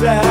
Feel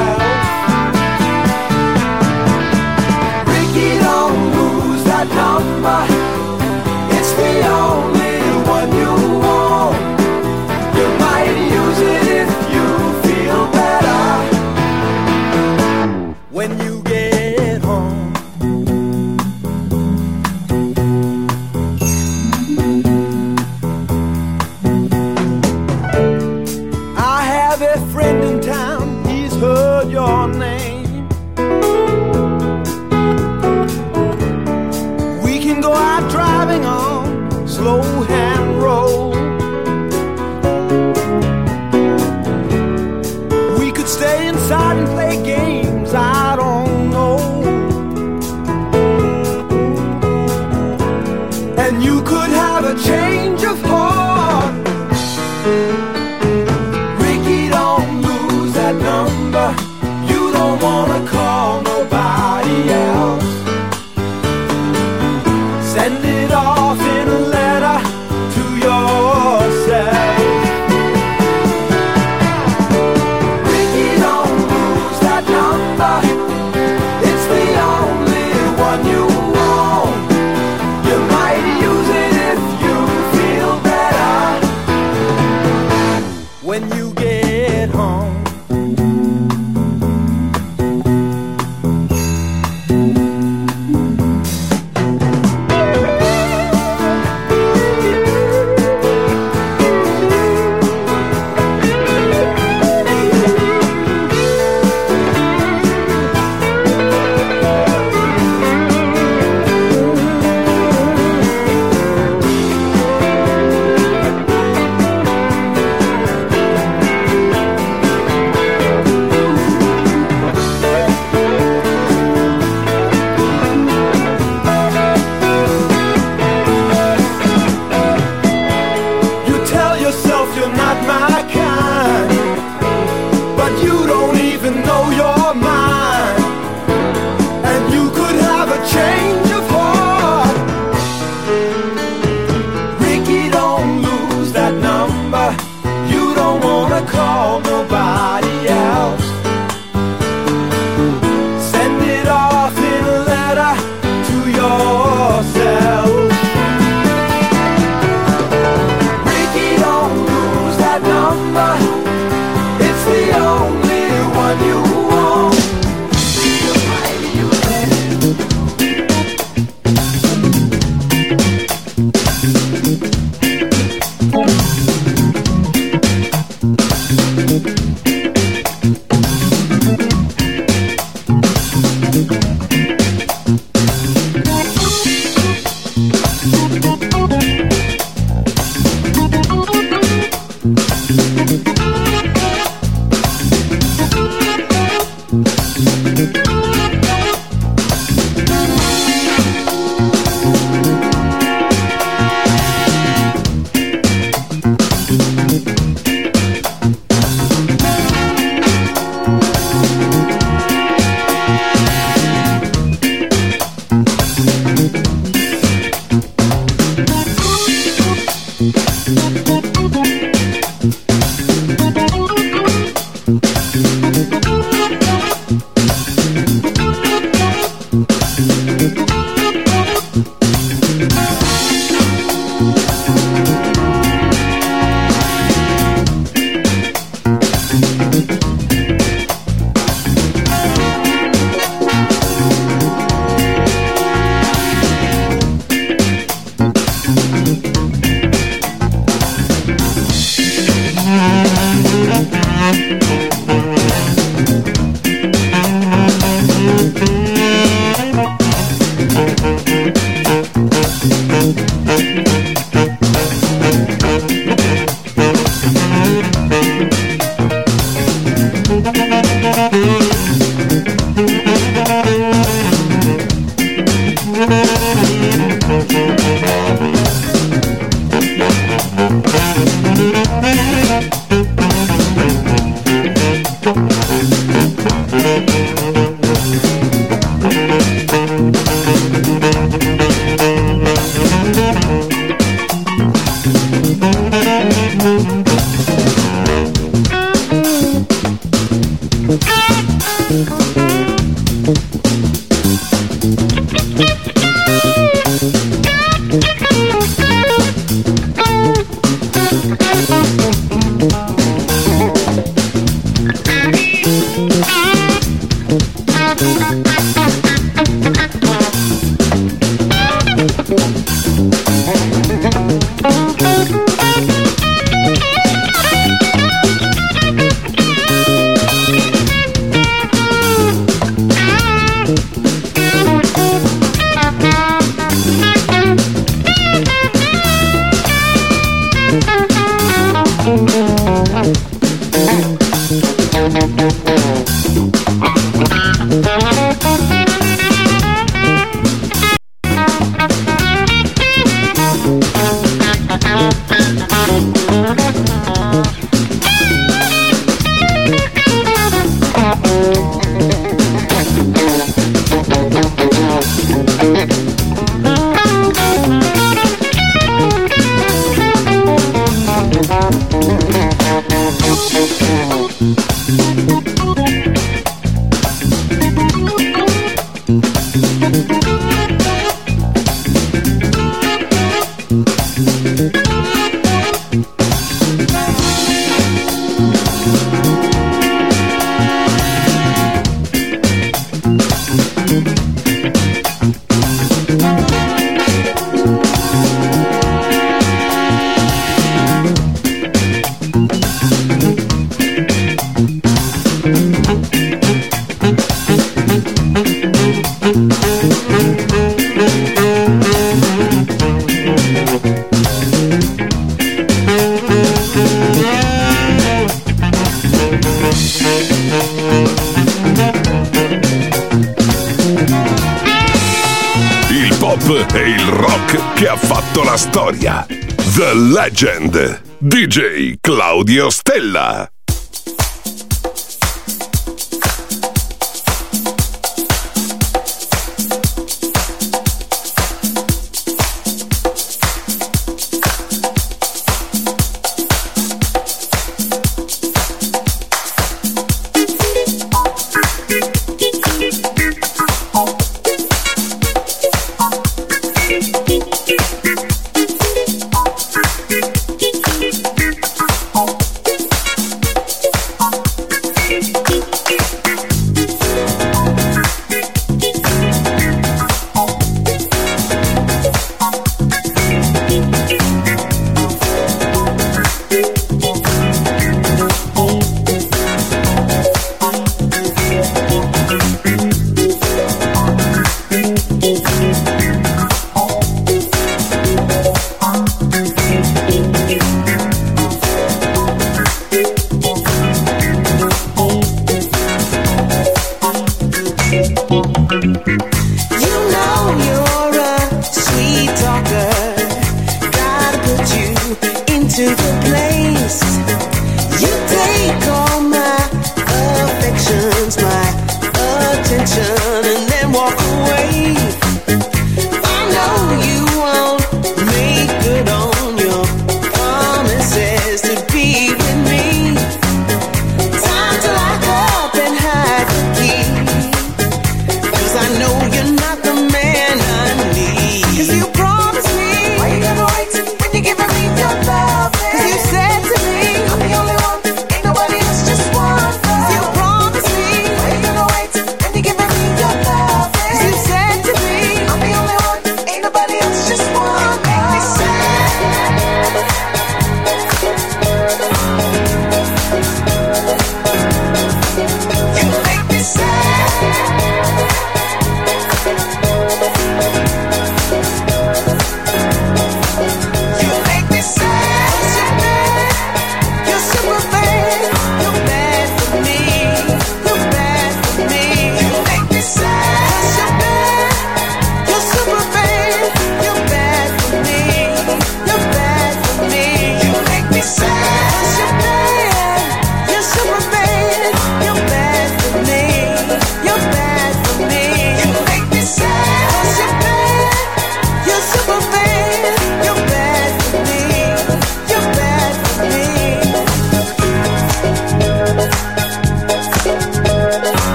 DJ Claudio Stella.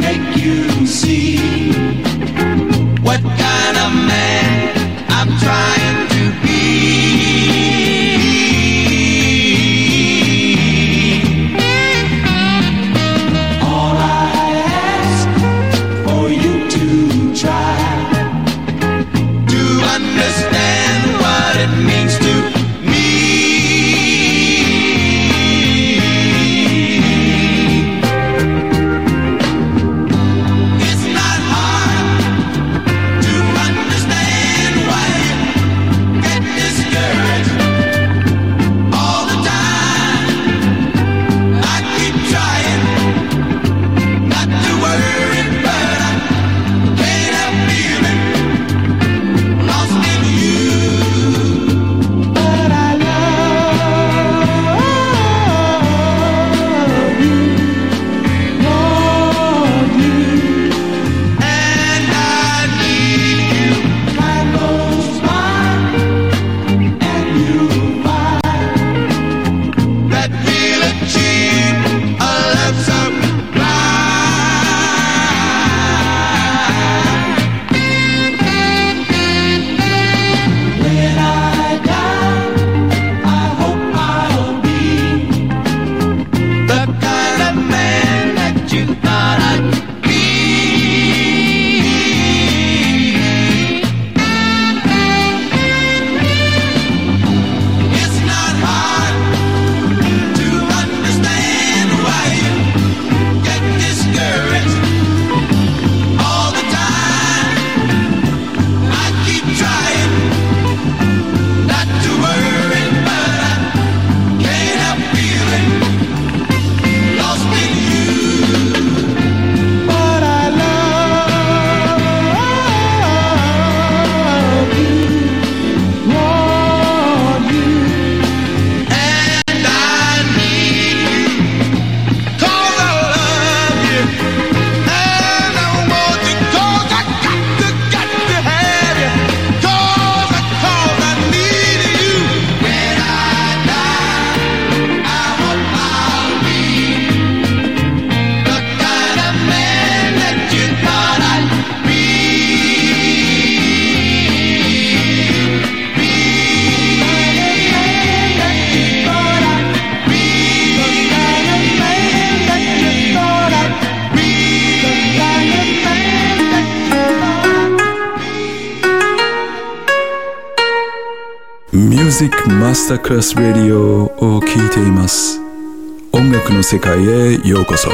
make you see what kind of man I'm trying. タークラス・ラディオを聴いています音楽の世界へようこそ。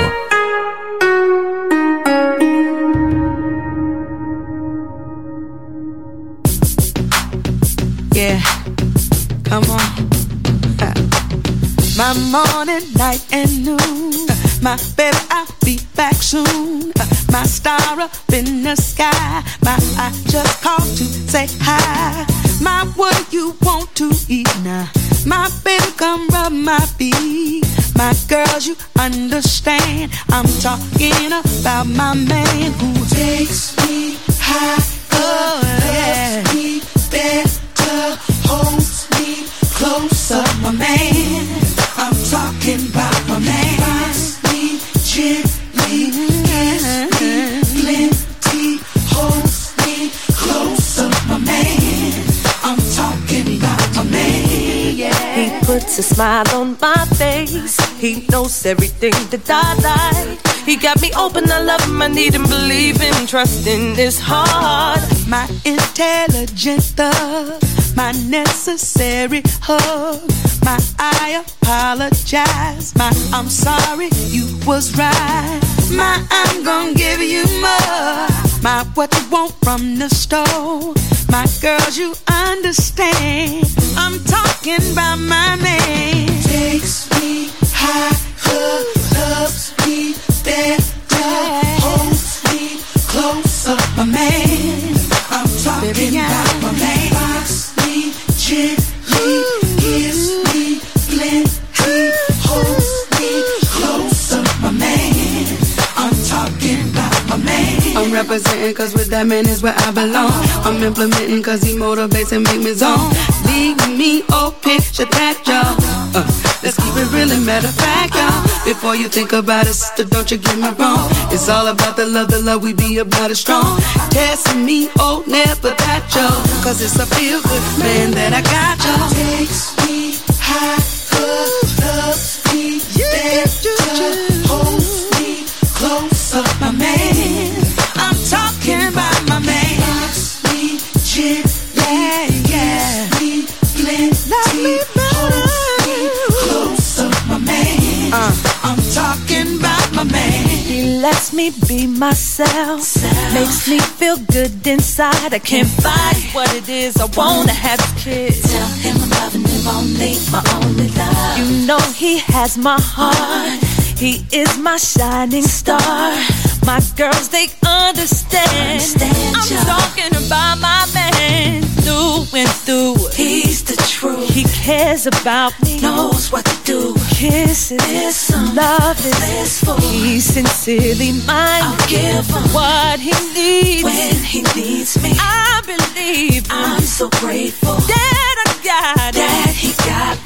Smile on my face. He knows everything that I like. He got me open, I love him, I need him, believe him, trust in his heart. My intelligent thug, my necessary hug. My I apologize. My I'm sorry, you was right. My I'm gonna give you more. My what you want from the store. My girls, you understand. I'm talking about my man. Takes me high, loves me better, holds my man. I'm talking about my man. Rocks me gently, representing cause with that man is where I belong. I'm implementing cause he motivates and make me zone. Leave me, oh, picture that, y'all. Uh, let's keep it real and matter of fact, y'all. Before you think about it, sister, don't you get me wrong. It's all about the love, the love we be about it strong. Testing me, oh, never that, y'all. Cause it's a feel good man that I got, y'all. Takes me high, loves me better, holds me closer, my man. Lets me be myself, makes me feel good inside. I can't fight what it is I wanna have as kids. Tell him I'm loving him only, my only love. You know he has my heart. He is my shining star. My girls, they understand. Understand, I'm talking about my man through and through. He's the truth. He cares about me. knows what to do. Kisses, Listen, love is blissful. He's sincerely mine. I'll give him what he needs. when he needs me. I believe I'm so grateful that I got it. that he got me.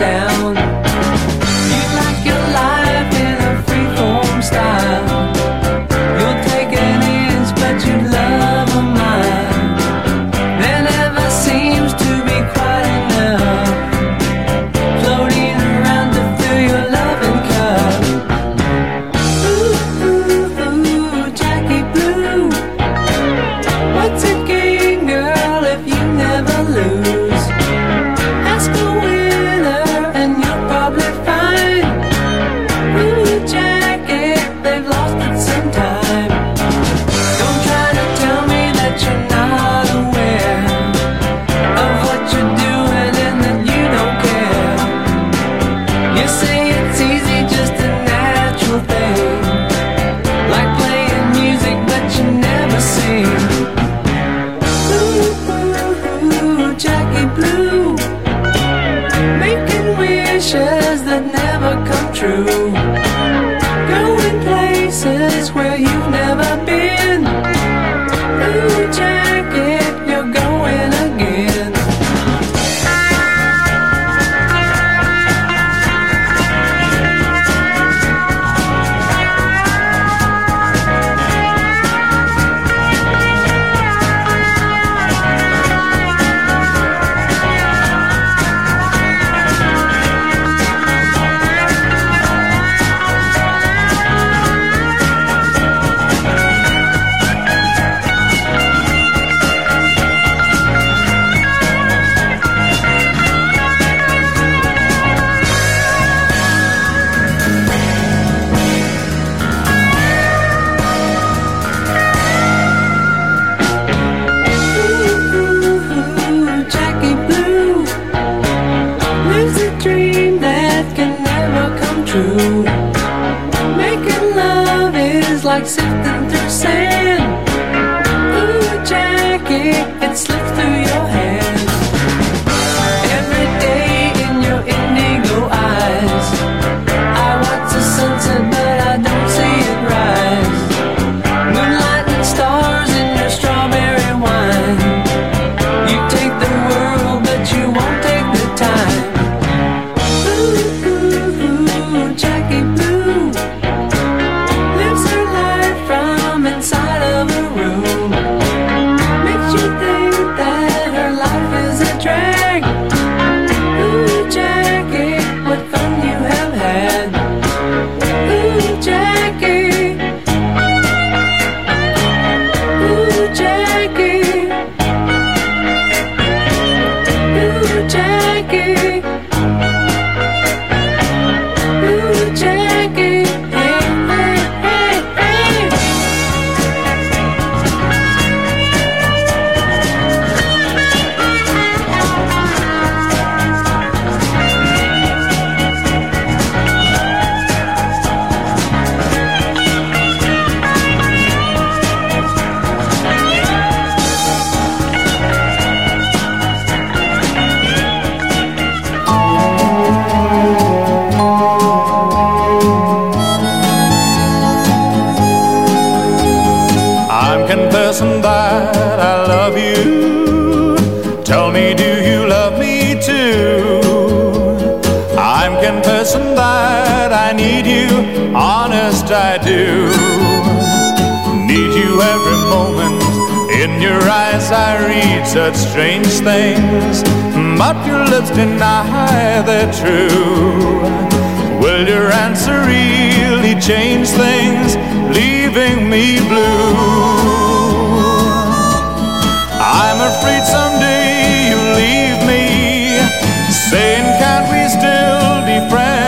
down. need you, honest I do. Need you every moment. In your eyes I read such strange things, but your lips deny they're true. Will your answer really change things, leaving me blue? I'm afraid someday you'll leave me, saying, Can't we still be friends?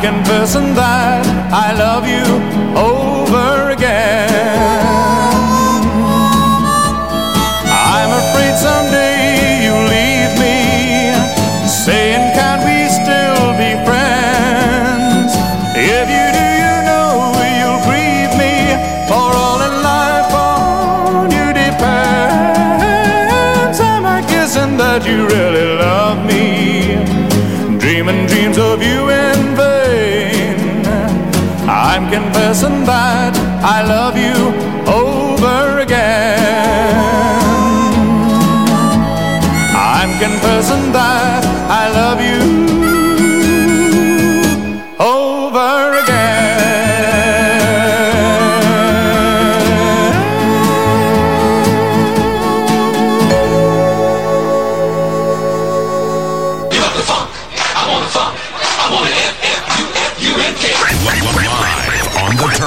confessing that I love you. I'm that I love you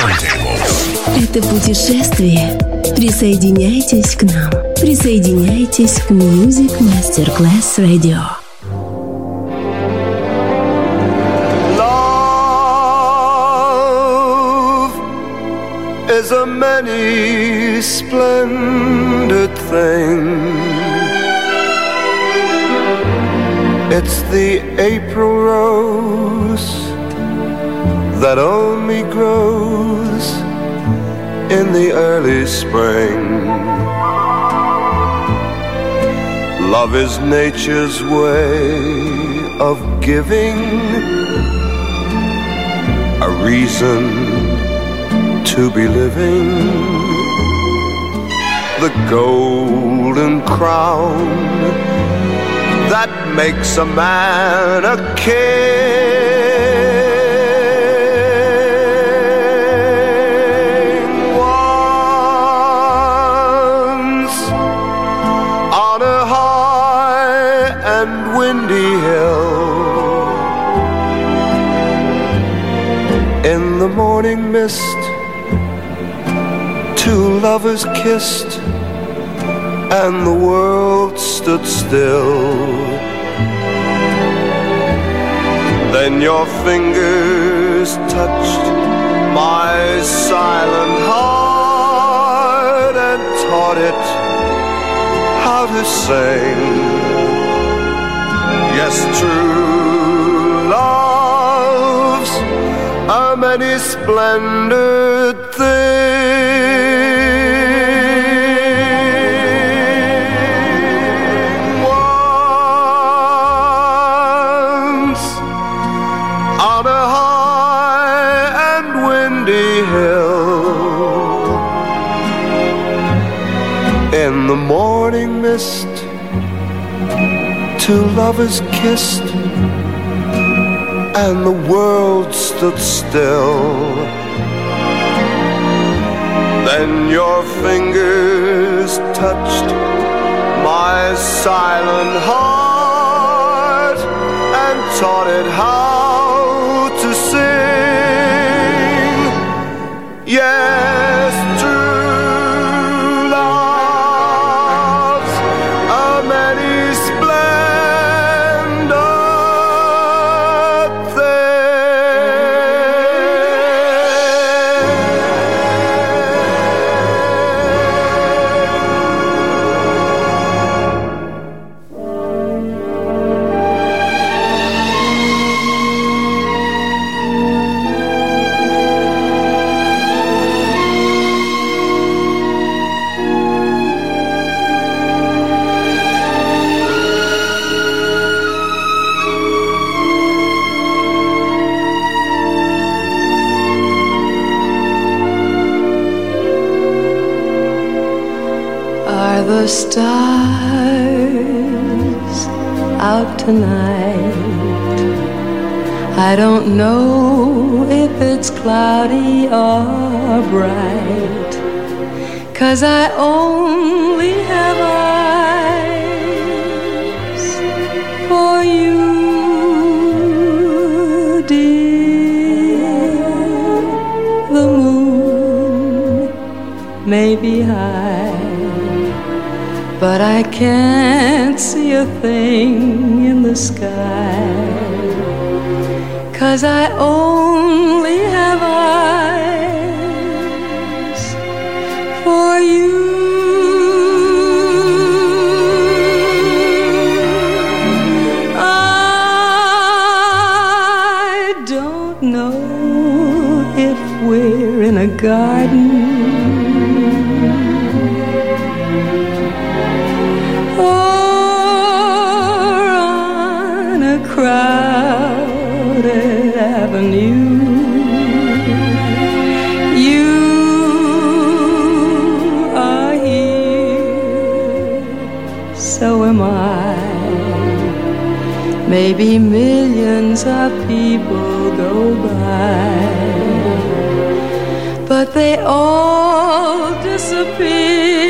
Это путешествие. Присоединяйтесь к нам. Присоединяйтесь к Music Masterclass Radio. Love is a many splendid thing. It's the April rose that only grows in the early spring. Love is nature's way of giving a reason to be living. The golden crown that makes a man a king. Mist, two lovers kissed, and the world stood still. Then your fingers touched my silent heart and taught it how to sing. Yes, true a many splendid things Once on a high and windy hill, in the morning mist, two lovers kissed and the world stood still. Then your fingers touched my silent heart and taught it how to sing. Yes, the stars out tonight? I don't know if it's cloudy or bright. Cause I only but I can't see a thing in the sky. Cause I only have eyes for you. I don't know if we're in a garden Maybe millions of people go by, but they all disappear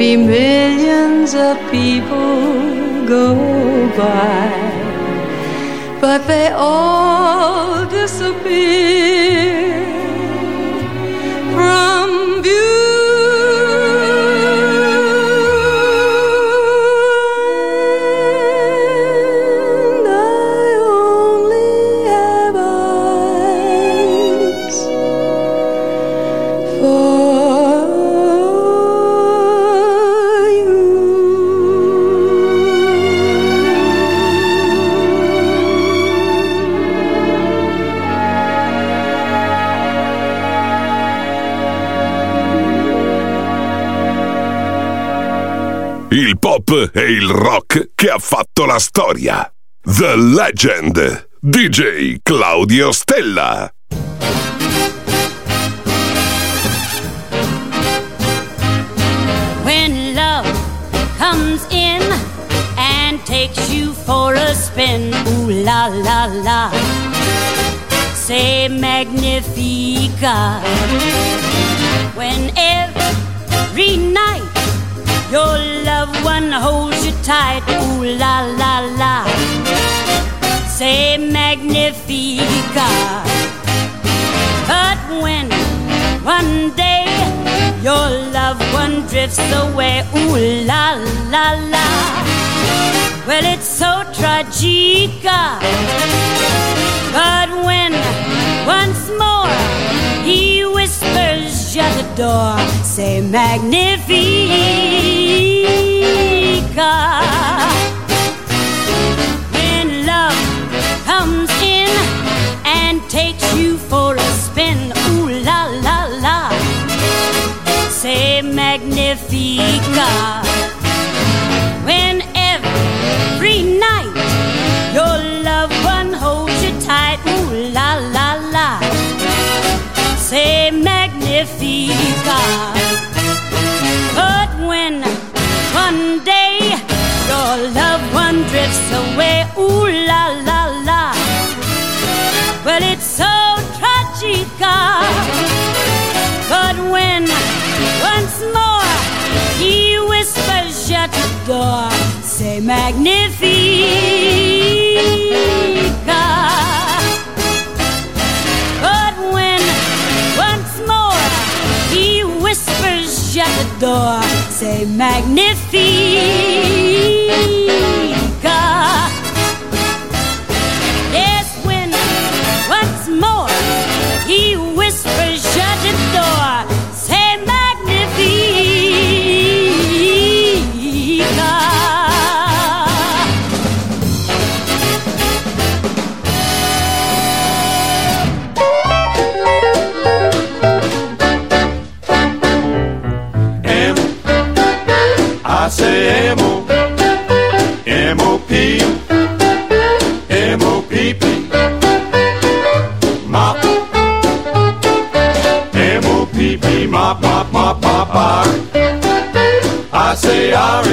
Maybe millions of people go by, but they all disappear il rock che ha fatto la storia. The Legend. DJ Claudio Stella. when love comes in and takes you for a spin. Ooh la la la. Say magnifica. When every night your loved one holds you tight. Ooh la la la. Say magnifica. But when one day your loved one drifts away, ooh la la la. Well, it's so tragica. Ah. But when once more he whispers shut the door, say magnifica. Magnifica. When every night your loved one holds you tight, ooh la la la. Say magnifica. But when one day your loved one drifts away, ooh la la la. Well, it's so tragica. Ah. But when once more shut the door, say magnifica. But when once more he whispers shut the door, say magnifica. they are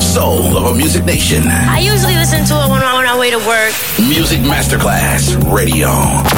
Soul of a Music Nation. I usually listen to it when I'm on my way to work. Music Masterclass Radio.